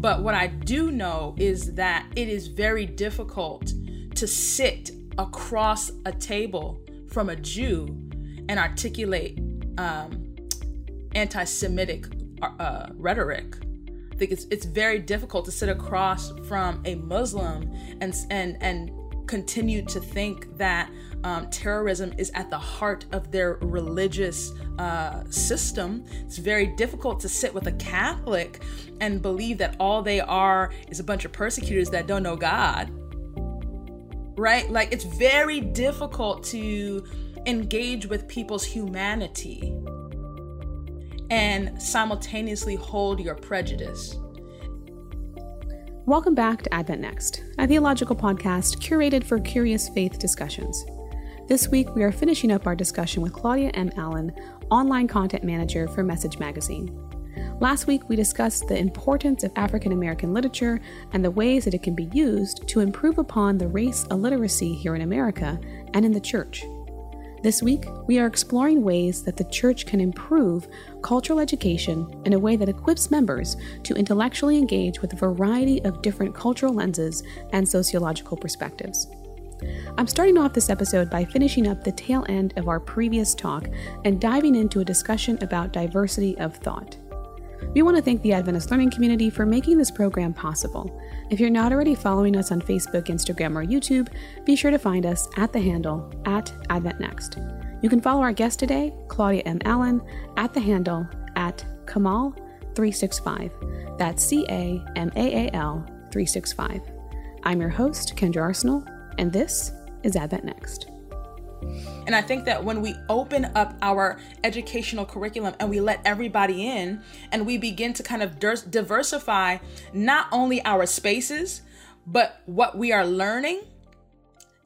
But what I do know is that it is very difficult to sit across a table from a Jew and articulate um, anti Semitic uh, rhetoric. I think it's, it's very difficult to sit across from a Muslim and, and, and continue to think that um, terrorism is at the heart of their religious uh, system. It's very difficult to sit with a Catholic and believe that all they are is a bunch of persecutors that don't know God. Right? Like, it's very difficult to engage with people's humanity and simultaneously hold your prejudice. Welcome back to Advent Next, a theological podcast curated for curious faith discussions. This week, we are finishing up our discussion with Claudia M. Allen, online content manager for Message Magazine. Last week, we discussed the importance of African American literature and the ways that it can be used to improve upon the race illiteracy here in America and in the church. This week, we are exploring ways that the church can improve cultural education in a way that equips members to intellectually engage with a variety of different cultural lenses and sociological perspectives. I'm starting off this episode by finishing up the tail end of our previous talk and diving into a discussion about diversity of thought. We want to thank the Adventist Learning Community for making this program possible. If you're not already following us on Facebook, Instagram, or YouTube, be sure to find us at the handle at AdventNext. You can follow our guest today, Claudia M. Allen, at the handle at Camaal365. That's C A M A A L 365. I'm your host, Kendra Arsenal, and this is Advent Next. And I think that when we open up our educational curriculum and we let everybody in and we begin to kind of diversify not only our spaces, but what we are learning,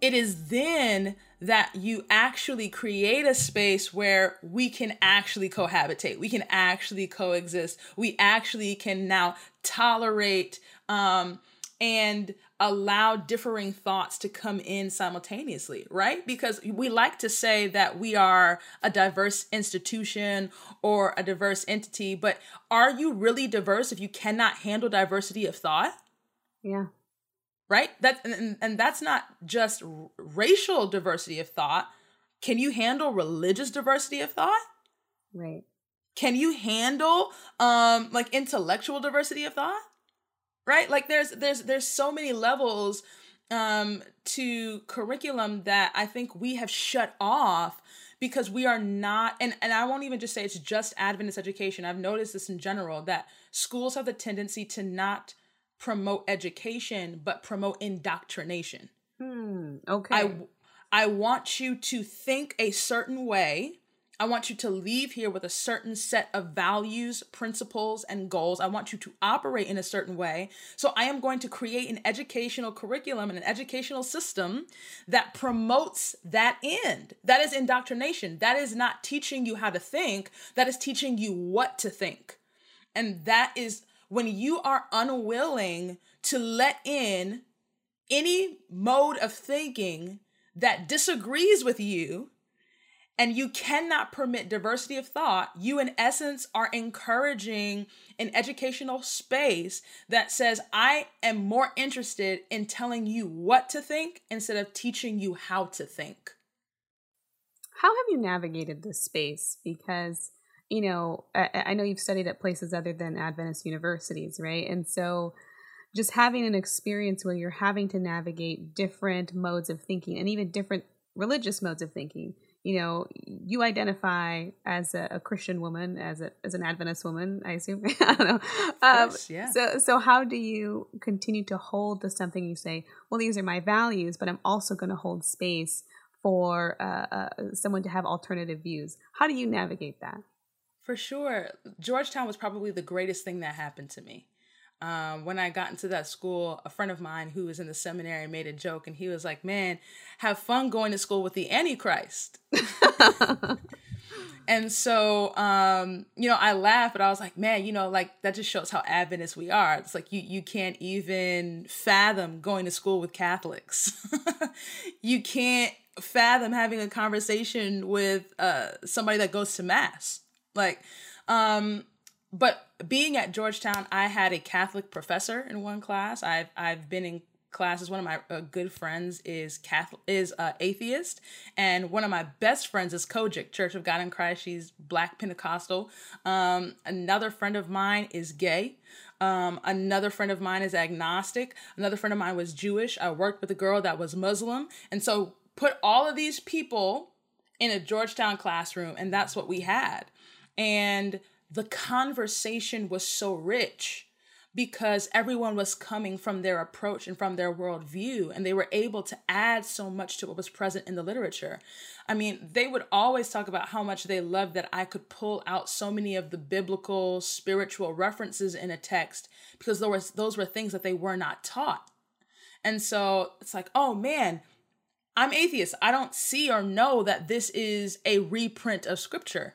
it is then that you actually create a space where we can actually cohabitate, we can actually coexist, we actually can now tolerate um, and allow differing thoughts to come in simultaneously, right? Because we like to say that we are a diverse institution or a diverse entity, but are you really diverse if you cannot handle diversity of thought? Yeah. Right? That and, and that's not just racial diversity of thought. Can you handle religious diversity of thought? Right. Can you handle um like intellectual diversity of thought? Right? Like there's there's there's so many levels um to curriculum that i think we have shut off because we are not and and i won't even just say it's just adventist education. I've noticed this in general that schools have the tendency to not promote education but promote indoctrination. Hmm okay. i i want you to think a certain way I want you to leave here with a certain set of values, principles, and goals. I want you to operate in a certain way. So, I am going to create an educational curriculum and an educational system that promotes that end. That is indoctrination. That is not teaching you how to think, that is teaching you what to think. And that is when you are unwilling to let in any mode of thinking that disagrees with you and you cannot permit diversity of thought, you in essence are encouraging an educational space that says, I am more interested in telling you what to think instead of teaching you how to think. How have you navigated this space? Because, you know, I, I know you've studied at places other than Adventist universities, right? And so, just having an experience where you're having to navigate different modes of thinking and even different religious modes of thinking you know, you identify as a, a, Christian woman, as a as an Adventist woman, I assume. I don't know. Um, course, yeah. So so how do you continue to hold to something you say? Well, these are my values, but I'm also going to hold space for uh, uh, someone to have alternative views. How do you navigate that? For sure, Georgetown was probably the greatest thing that happened to me um, when I got into that school, a friend of mine who was in the seminary made a joke and he was like, Man, have fun going to school with the Antichrist. and so, um, you know, I laughed, but I was like, Man, you know, like that just shows how Adventist we are. It's like you, you can't even fathom going to school with Catholics, you can't fathom having a conversation with uh, somebody that goes to Mass. Like, um, but being at Georgetown, I had a Catholic professor in one class. I've I've been in classes. One of my uh, good friends is Catholic, is uh, atheist, and one of my best friends is COGIC, Church of God in Christ. She's Black Pentecostal. Um, another friend of mine is gay. Um, another friend of mine is agnostic. Another friend of mine was Jewish. I worked with a girl that was Muslim, and so put all of these people in a Georgetown classroom, and that's what we had. And the conversation was so rich because everyone was coming from their approach and from their worldview, and they were able to add so much to what was present in the literature. I mean, they would always talk about how much they loved that I could pull out so many of the biblical, spiritual references in a text because was, those were things that they were not taught. And so it's like, oh man, I'm atheist. I don't see or know that this is a reprint of scripture.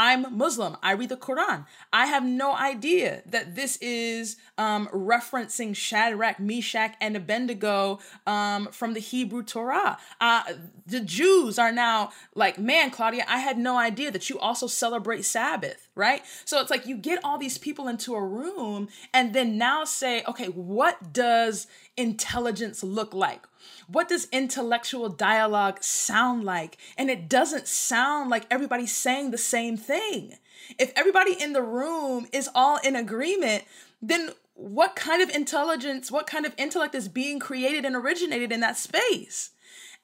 I'm Muslim. I read the Quran. I have no idea that this is um, referencing Shadrach, Meshach, and Abednego um, from the Hebrew Torah. Uh, the Jews are now like, man, Claudia, I had no idea that you also celebrate Sabbath, right? So it's like you get all these people into a room and then now say, okay, what does intelligence look like? What does intellectual dialogue sound like? And it doesn't sound like everybody's saying the same thing. If everybody in the room is all in agreement, then what kind of intelligence, what kind of intellect is being created and originated in that space?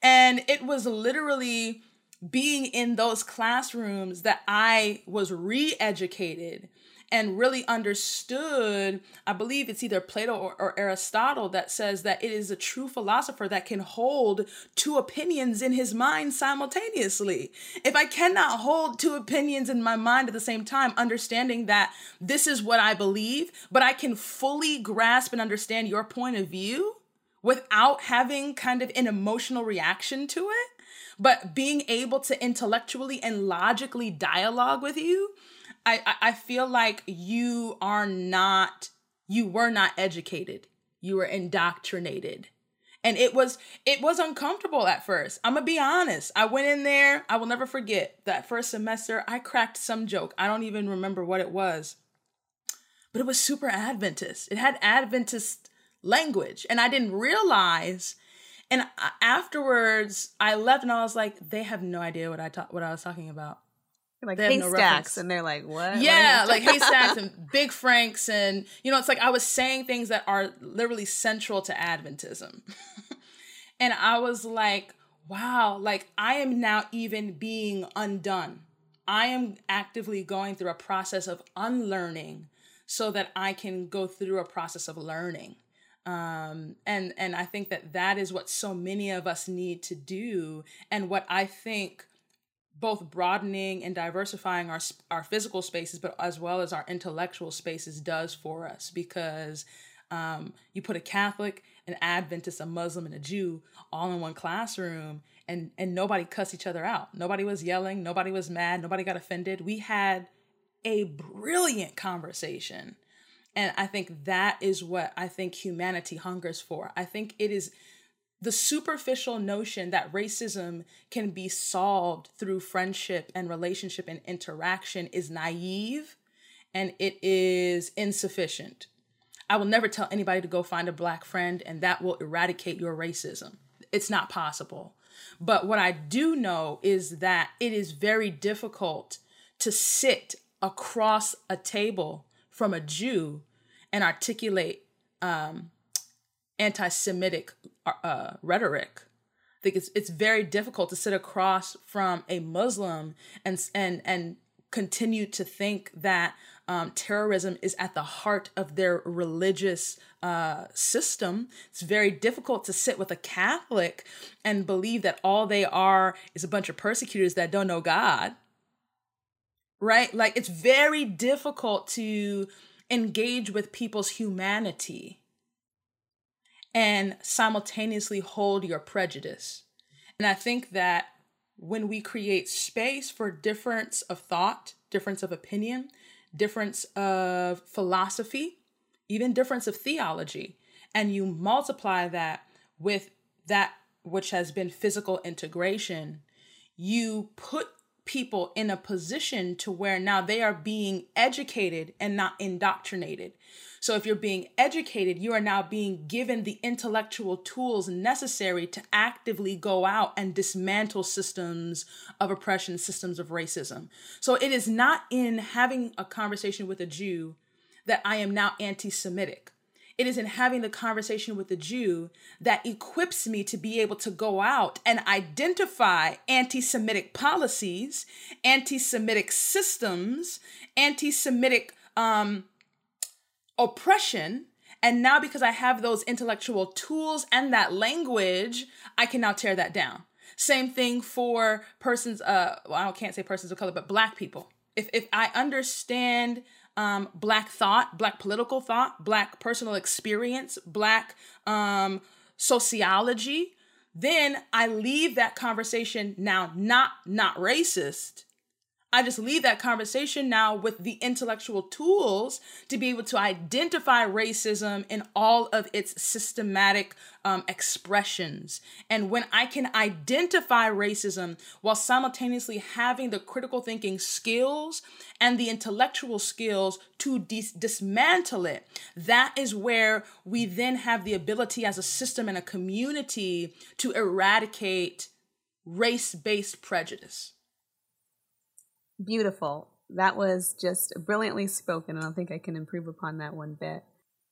And it was literally being in those classrooms that I was re educated and really understood, I believe it's either Plato or, or, Aristotle that says that it is a true philosopher that can hold two opinions in his mind simultaneously. If I cannot hold two opinions in my mind at the same time, understanding that this is what I believe, but I can fully grasp and understand your point of view without having kind of an emotional reaction to it, but being able to intellectually and logically dialogue with you I, I feel like you are not you were not educated. You were indoctrinated. And it was it was uncomfortable at first. I'm gonna be honest. I went in there i will never forget that first semester i cracked some joke. I don't even remember what it was. But it was super adventist. It had adventist language. And i didn't realize and afterwards i left and i was like they have no idea what i ta- what i was talking about like they haystacks, no and they're like, "What?" Yeah, what like haystacks and big franks, and you know, it's like I was saying things that are literally central to Adventism, and I was like, "Wow!" Like I am now even being undone. I am actively going through a process of unlearning, so that I can go through a process of learning. Um, and and I think that that is what so many of us need to do, and what I think both broadening and diversifying our our physical spaces, but as well as our intellectual spaces does for us because um, you put a Catholic, an Adventist, a Muslim, and a Jew all in one classroom, and and nobody cussed each other out. Nobody was yelling. Nobody was mad. Nobody got offended. We had a brilliant conversation. And I think that is what I think humanity hungers for. I think it is the superficial notion that racism can be solved through friendship and relationship and interaction is naive and it is insufficient. I will never tell anybody to go find a black friend and that will eradicate your racism. It's not possible. But what I do know is that it is very difficult to sit across a table from a Jew and articulate um, anti-Semitic uh, rhetoric. I think it's it's very difficult to sit across from a Muslim and and and continue to think that um, terrorism is at the heart of their religious uh, system. It's very difficult to sit with a Catholic and believe that all they are is a bunch of persecutors that don't know God. Right? Like it's very difficult to engage with people's humanity and simultaneously hold your prejudice. And I think that when we create space for difference of thought, difference of opinion, difference of philosophy, even difference of theology, and you multiply that with that which has been physical integration, you put people in a position to where now they are being educated and not indoctrinated. So if you're being educated, you are now being given the intellectual tools necessary to actively go out and dismantle systems of oppression, systems of racism. So it is not in having a conversation with a Jew that I am now anti Semitic. It is in having the conversation with the Jew that equips me to be able to go out and identify anti Semitic policies, anti Semitic systems, anti Semitic um, oppression. And now, because I have those intellectual tools and that language, I can now tear that down. Same thing for persons, uh, well, I can't say persons of color, but black people. If, if I understand um, black thought, black political thought, black personal experience, black um, sociology, then I leave that conversation now not not racist I just leave that conversation now with the intellectual tools to be able to identify racism in all of its systematic um, expressions. And when I can identify racism while simultaneously having the critical thinking skills and the intellectual skills to dis- dismantle it, that is where we then have the ability as a system and a community to eradicate race based prejudice. Beautiful. That was just brilliantly spoken. I don't think I can improve upon that one bit.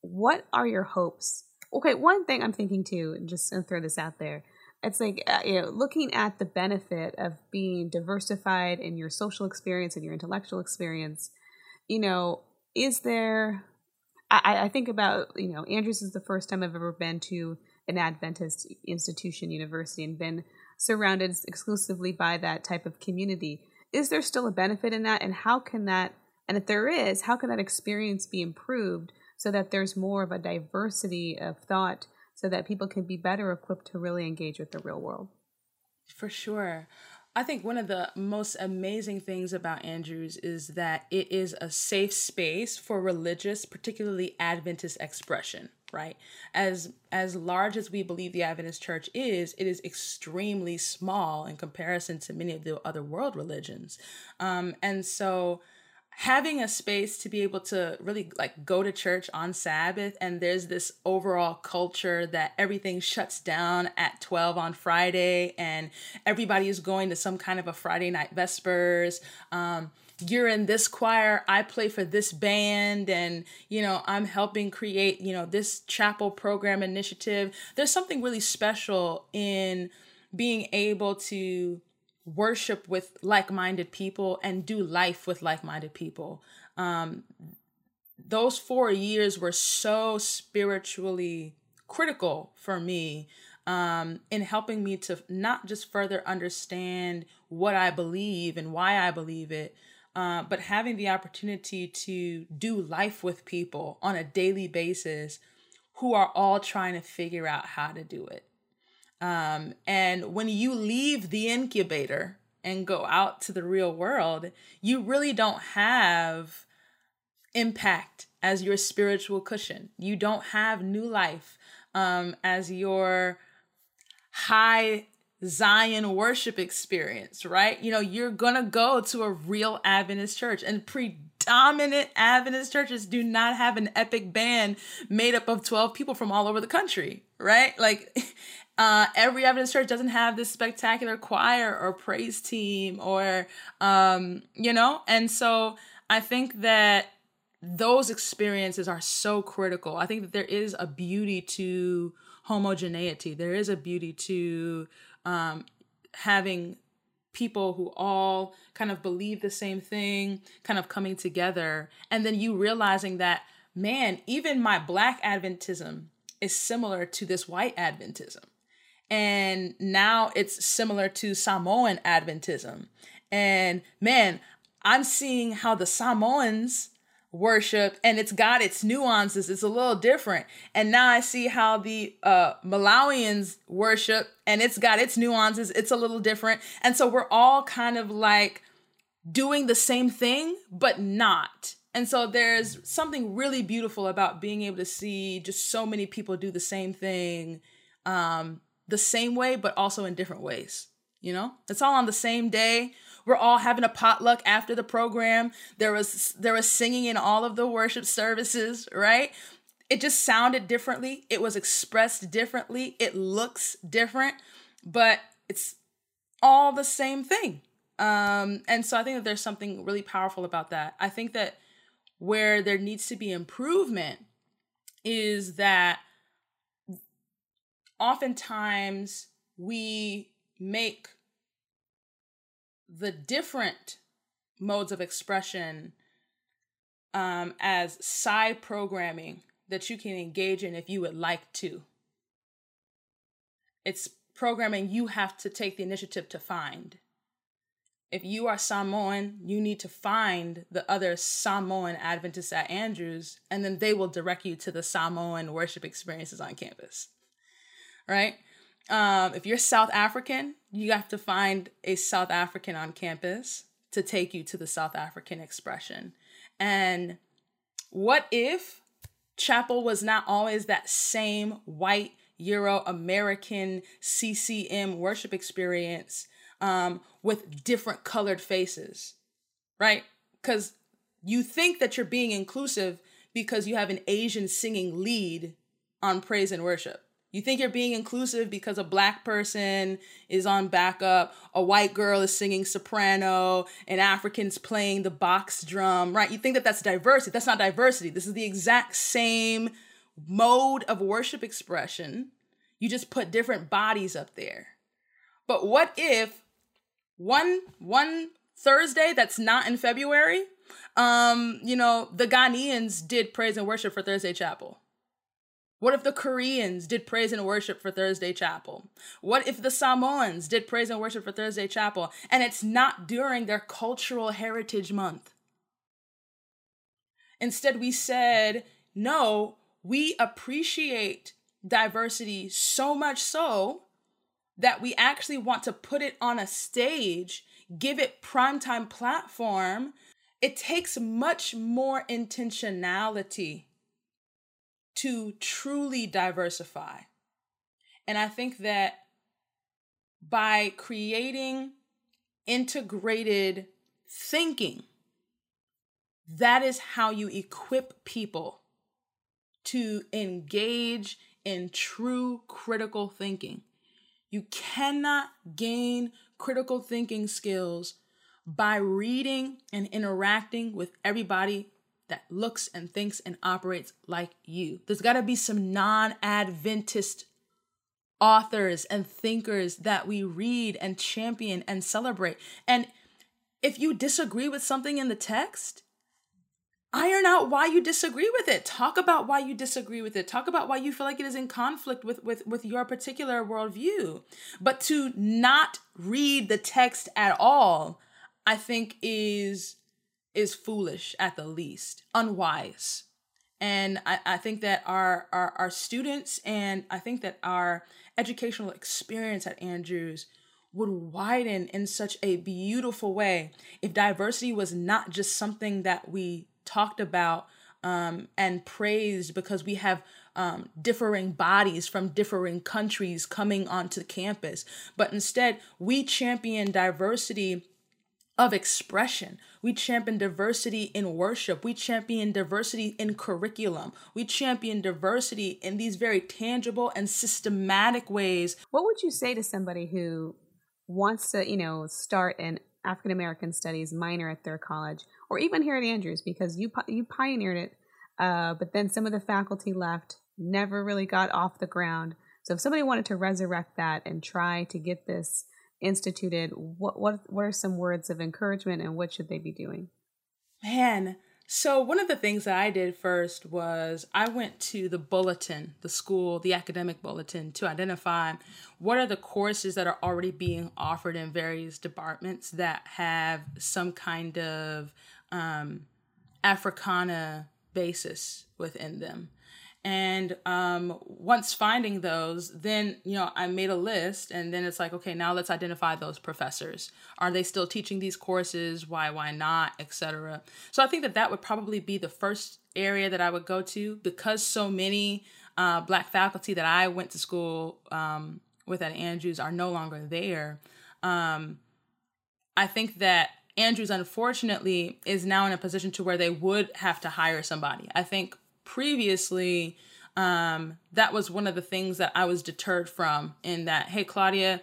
What are your hopes? Okay, one thing I'm thinking too, and just to throw this out there, it's like uh, you know, looking at the benefit of being diversified in your social experience and your intellectual experience. You know, is there? I, I think about you know, Andrews is the first time I've ever been to an Adventist institution, university, and been surrounded exclusively by that type of community is there still a benefit in that? And how can that and if there is how can that experience be improved so that there's more of a diversity of thought so that people can be better equipped to really engage with the real world? For sure. I think one of the most amazing things about Andrews is that it is a safe space for religious, particularly Adventist expression right? As as large as we believe the adventist church is it is extremely small in comparison to many of the other world religions. Um, and so having a space to be able to really like go to church on sabbath and there's this overall culture that everything shuts down at 12 on friday and everybody is going to some kind of a friday night vespers um, you're in this choir i play for this band and you know i'm helping create you know this chapel program initiative. There's something really special in being able to worship with like-minded people and do life with like-minded people. Um, those four years were so spiritually critical for me um, in helping me to not just further understand what I believe and why I believe it, uh, but having the opportunity to do life with people on a daily basis who are all trying to figure out how to do it. Um, and when you leave the incubator and go out to the real world, you really don't have impact as your spiritual cushion. You don't have new life um, as your high Zion worship experience, right? You know, you're going to go to a real Adventist church and predominant Adventist churches do not have an epic band made up of 12 people from all over the country, right? Like uh, every Adventist church doesn't have this spectacular choir or praise team or, um, you know, and so I think that those experiences are so critical. I think that there is a beauty to homogeneity. There is a beauty to um, having people who all kind of believe the same thing kind of coming together and then you realizing that man even my black adventism is similar to this white adventism. And now it's similar to samoan adventism. And man i'm seeing how the samoans worship and it's got its nuances. It's a little different. And now i see how the uh malawians worship and it's got its nuances. It's a little different. And so we're all kind of like doing the same thing but not. And so there's something really beautiful about being able to see just so many people do the same thing um the same way but also in different ways You know, it's all on the same day. We're all having a potluck after the program. There was there was singing in all of the worship services, right? It just sounded differently. It was expressed differently. It looks different, but it's all the same thing. Um, and so I think that there's something really powerful about that. I think that where there needs to be improvement is that oftentimes we make the different modes of expression um, as side programming that you can engage in if you would like to. It's programming you have to take the initiative to find. If you are Samoan, you need to find the other Samoan Adventists at Andrews, and then they will direct you to the Samoan worship experiences on campus. Right? Um, if you're South African, you have to find a South African on campus to take you to the South African expression. And what if chapel was not always that same white Euro American CCM worship experience um, with different colored faces, right? Because you think that you're being inclusive because you have an Asian singing lead on praise and worship. You think you're being inclusive because a black person is on backup, a white girl is singing soprano, and Africans playing the box drum, right? You think that that's diversity. That's not diversity. This is the exact same mode of worship expression. You just put different bodies up there. But what if one one Thursday that's not in February, um, you know, the Ghanaians did praise and worship for Thursday Chapel? What if the Koreans did praise and worship for Thursday Chapel? What if the Samoans did praise and worship for Thursday Chapel and it's not during their cultural heritage month? Instead, we said, no, we appreciate diversity so much so that we actually want to put it on a stage, give it primetime platform. It takes much more intentionality to truly diversify. And I think that by creating integrated thinking, that is how you equip people to engage in true critical thinking. You cannot gain critical thinking skills by reading and interacting with everybody that looks and thinks and operates like you. There's got to be some non Adventist authors and thinkers that we read and champion and celebrate. And if you disagree with something in the text, iron out why you disagree with it. Talk about why you disagree with it. Talk about why you feel like it is in conflict with, with, with your particular worldview. But to not read the text at all, I think is is foolish at the least, unwise. And I, I think that our, our our students and I think that our educational experience at Andrews would widen in such a beautiful way if diversity was not just something that we talked about um, and praised because we have um, differing bodies from differing countries coming onto campus, but instead we champion diversity of expression. We champion diversity in worship. We champion diversity in curriculum. We champion diversity in these very tangible and systematic ways. What would you say to somebody who wants to, you know, start an African American Studies minor at their college, or even here at Andrews, because you you pioneered it, uh, but then some of the faculty left, never really got off the ground. So if somebody wanted to resurrect that and try to get this instituted, what what what are some words of encouragement and what should they be doing? Man, so one of the things that I did first was I went to the bulletin, the school, the academic bulletin to identify what are the courses that are already being offered in various departments that have some kind of um, Africana basis within them. And um, once finding those, then you know I made a list, and then it's like, okay, now let's identify those professors. Are they still teaching these courses? Why? Why not? Etc. So I think that that would probably be the first area that I would go to because so many uh, Black faculty that I went to school um, with at Andrews are no longer there. um, I think that Andrews, unfortunately, is now in a position to where they would have to hire somebody. I think previously, um, that was one of the things that I was deterred from. In that, hey, Claudia,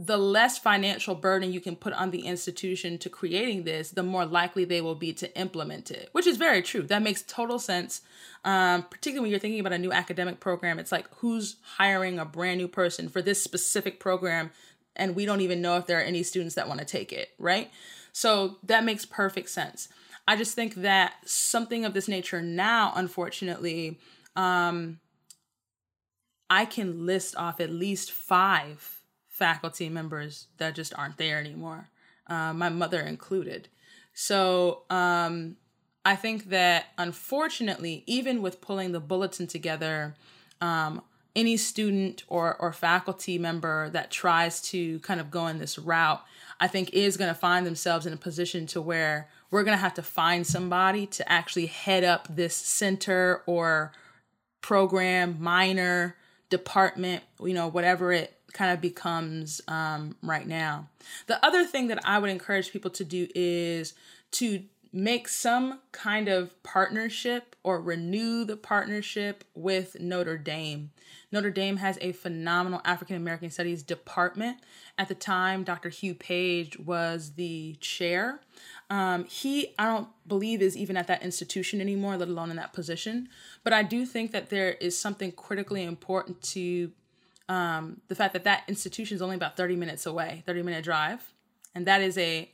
the less financial burden you can put on the institution to creating this, the more likely they will be to implement it, which is very true. That makes total sense. Um, particularly when you're thinking about a new academic program, it's like who's hiring a brand new person for this specific program, and we don't even know if there are any students that want to take it, right? So that makes perfect sense. I just think that something of this nature now, unfortunately, um, I can list off at least five faculty members that just aren't there anymore, uh, my mother included. So um, I think that unfortunately, even with pulling the bulletin together, um, any student or, or faculty member that tries to kind of go in this route, I think is going to find themselves in a position to where we're going to have to find somebody to actually head up this center or program, minor, department, you know, whatever it kind of becomes um, right now. The other thing that I would encourage people to do is to make some kind of partnership or renew the partnership with Notre Dame. Notre Dame has a phenomenal African American Studies department. At the time, Dr. Hugh Page was the chair. Um, he, I don't believe, is even at that institution anymore, let alone in that position. But I do think that there is something critically important to um, the fact that that institution is only about 30 minutes away, 30 minute drive. And that is a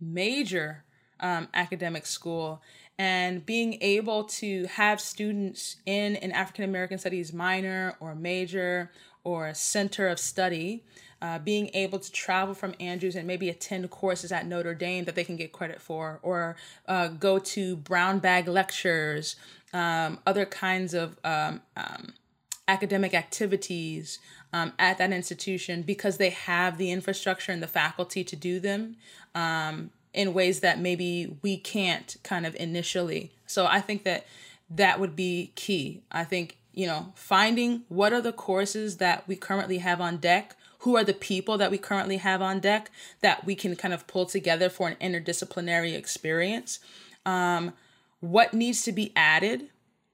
major um, academic school. And being able to have students in an African American Studies minor or major or center of study, uh, being able to travel from Andrews and maybe attend courses at Notre Dame that they can get credit for, or uh, go to brown bag lectures, um, other kinds of um, um academic activities um, at that institution because they have the infrastructure and the faculty to do them um, in ways that maybe we can't kind of initially. So I think that that would be key. I think, you know, finding what are the courses that we currently have on deck, who are the people that we currently have on deck that we can kind of pull together for an interdisciplinary experience. Um, what needs to be added?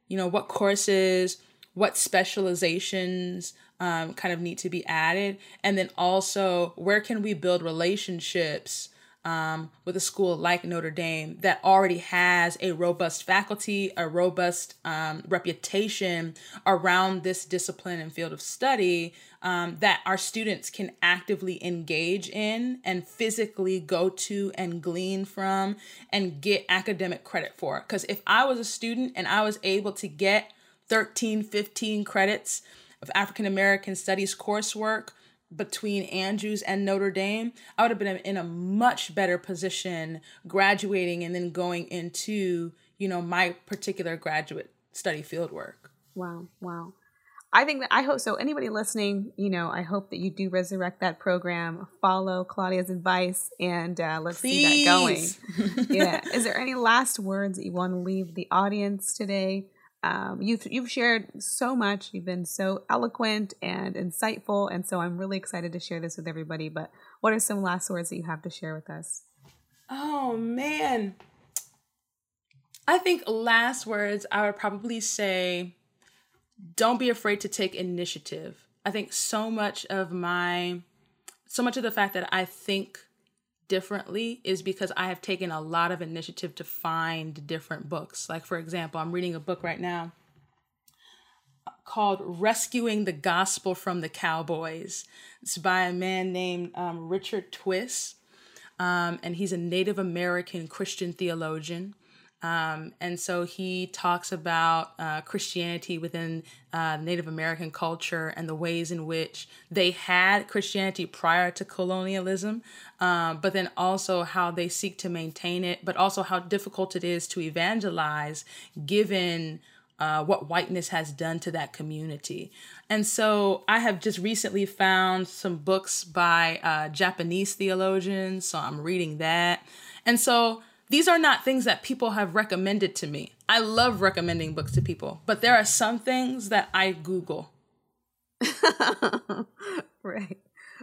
You know, what courses, what specializations um, kind of need to be added and then also where can we build relationships um, with a school like Notre Dame that already has a robust faculty, a robust um, reputation around this discipline and field of study um, that our students can actively engage in and physically go to and glean from and get academic credit for. Because if I was a student and I was able to get 13, 15 credits of African American Studies coursework between Andrews and Notre Dame, I would have been in a much better position graduating and then going into, you know, my particular graduate study field work. Wow, wow. I think that I hope so. Anybody listening, you know, I hope that you do resurrect that program, follow Claudia's advice, and uh, let's Please. see that going. yeah. Is there any last words that you want to leave the audience today? Um, you've you've shared so much. You've been so eloquent and insightful, and so I'm really excited to share this with everybody. But what are some last words that you have to share with us? Oh man, I think last words I would probably say, don't be afraid to take initiative. I think so much of my, so much of the fact that I think differently is because I have taken a lot of initiative to find different books. Like, for example, I'm reading a book right now called Rescuing the Gospel from the Cowboys. It's by a man named um, Richard Twiss, um, and he's a Native American Christian theologian. Um, and so he talks about uh, Christianity within uh, Native American culture and the ways in which they had Christianity prior to colonialism, um, but then also how they seek to maintain it, but also how difficult it is to evangelize given. Uh, what whiteness has done to that community. And so I have just recently found some books by uh, Japanese theologians, so I'm reading that. And so these are not things that people have recommended to me. I love recommending books to people, but there are some things that I Google. right.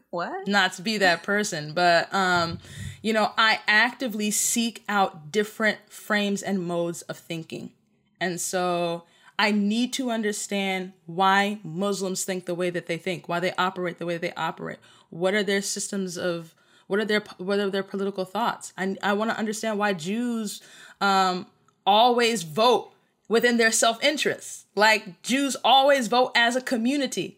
what? Not to be that person, but um, you know, I actively seek out different frames and modes of thinking. And so I need to understand why Muslims think the way that they think, why they operate the way they operate. What are their systems of what are their what are their political thoughts? I I want to understand why Jews um, always vote within their self interest. Like Jews always vote as a community.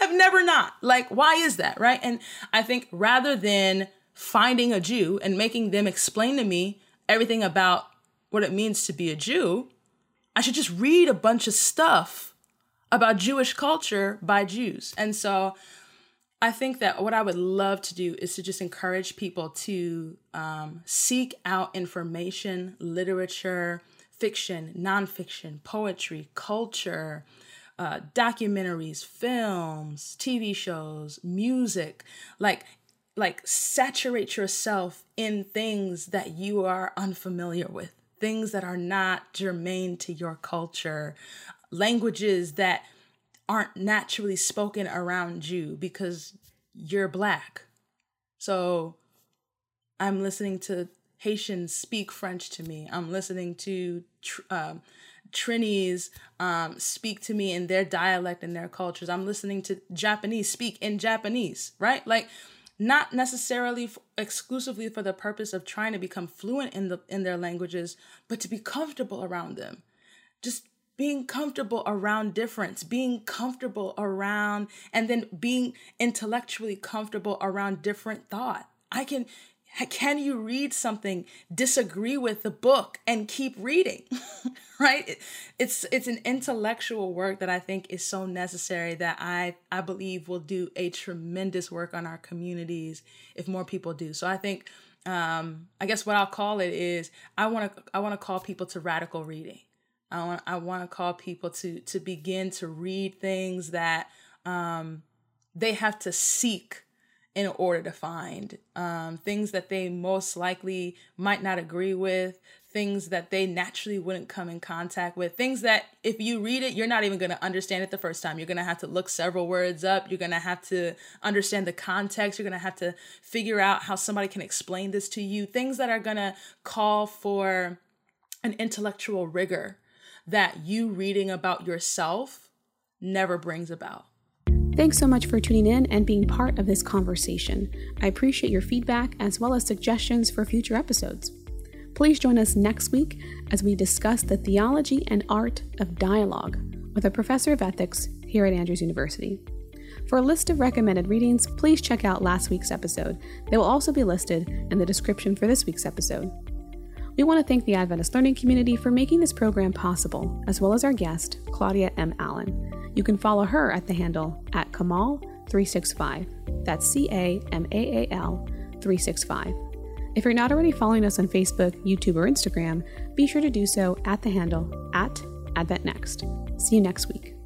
Have never not. Like why is that, right? And I think rather than finding a Jew and making them explain to me everything about what it means to be a Jew, I should just read a bunch of stuff about Jewish culture by Jews. And so I think that what I would love to do is to just encourage people to um, seek out information, literature, fiction, nonfiction, poetry, culture, uh, documentaries, films, TV shows, music. Like, like saturate yourself in things that you are unfamiliar with, things that are not germane to your culture, languages that aren't naturally spoken around you because you're black. So I'm listening to Haitians speak French to me. I'm listening to um, Trinis um, speak to me in their dialect and their cultures. I'm listening to Japanese speak in Japanese, right? Like, not necessarily f- exclusively for the purpose of trying to become fluent in the in their languages, but to be comfortable around them. Just being comfortable around difference, being comfortable around, and then being intellectually comfortable around different thought. I can, can you read something, disagree with the book, and keep reading? right? It's it's an intellectual work that I think is so necessary that I I believe will do a tremendous work on our communities if more people do. So I think um, I guess what I'll call it is I want to I want to call people to radical reading I want I want to call people to to begin to read things that um, they have to seek in order to find um, things that they most likely might not agree with, things that they naturally wouldn't come in contact with, things that if you read it, you're not even going to understand it the first time. You're going to have to look several words up. You're going to have to understand the context. You're going to have to figure out how somebody can explain this to you. Things that are going to call for an intellectual rigor that you reading about yourself never brings about. Thanks so much for tuning in and being part of this conversation. I appreciate your feedback as well as suggestions for future episodes. Please join us next week as we discuss the theology and art of dialogue with a professor of ethics here at Andrews University. For a list of recommended readings, please check out last week's episode. They will also be listed in the description for this week's episode. We want to thank the Adventist Learning Community for making this program possible, as well as our guest, Claudia M. Allen. You can follow her at the handle at Camaal365. That's C A M A A L 365. If you're not already following us on Facebook, YouTube, or Instagram, be sure to do so at the handle at AdventNext. See you next week.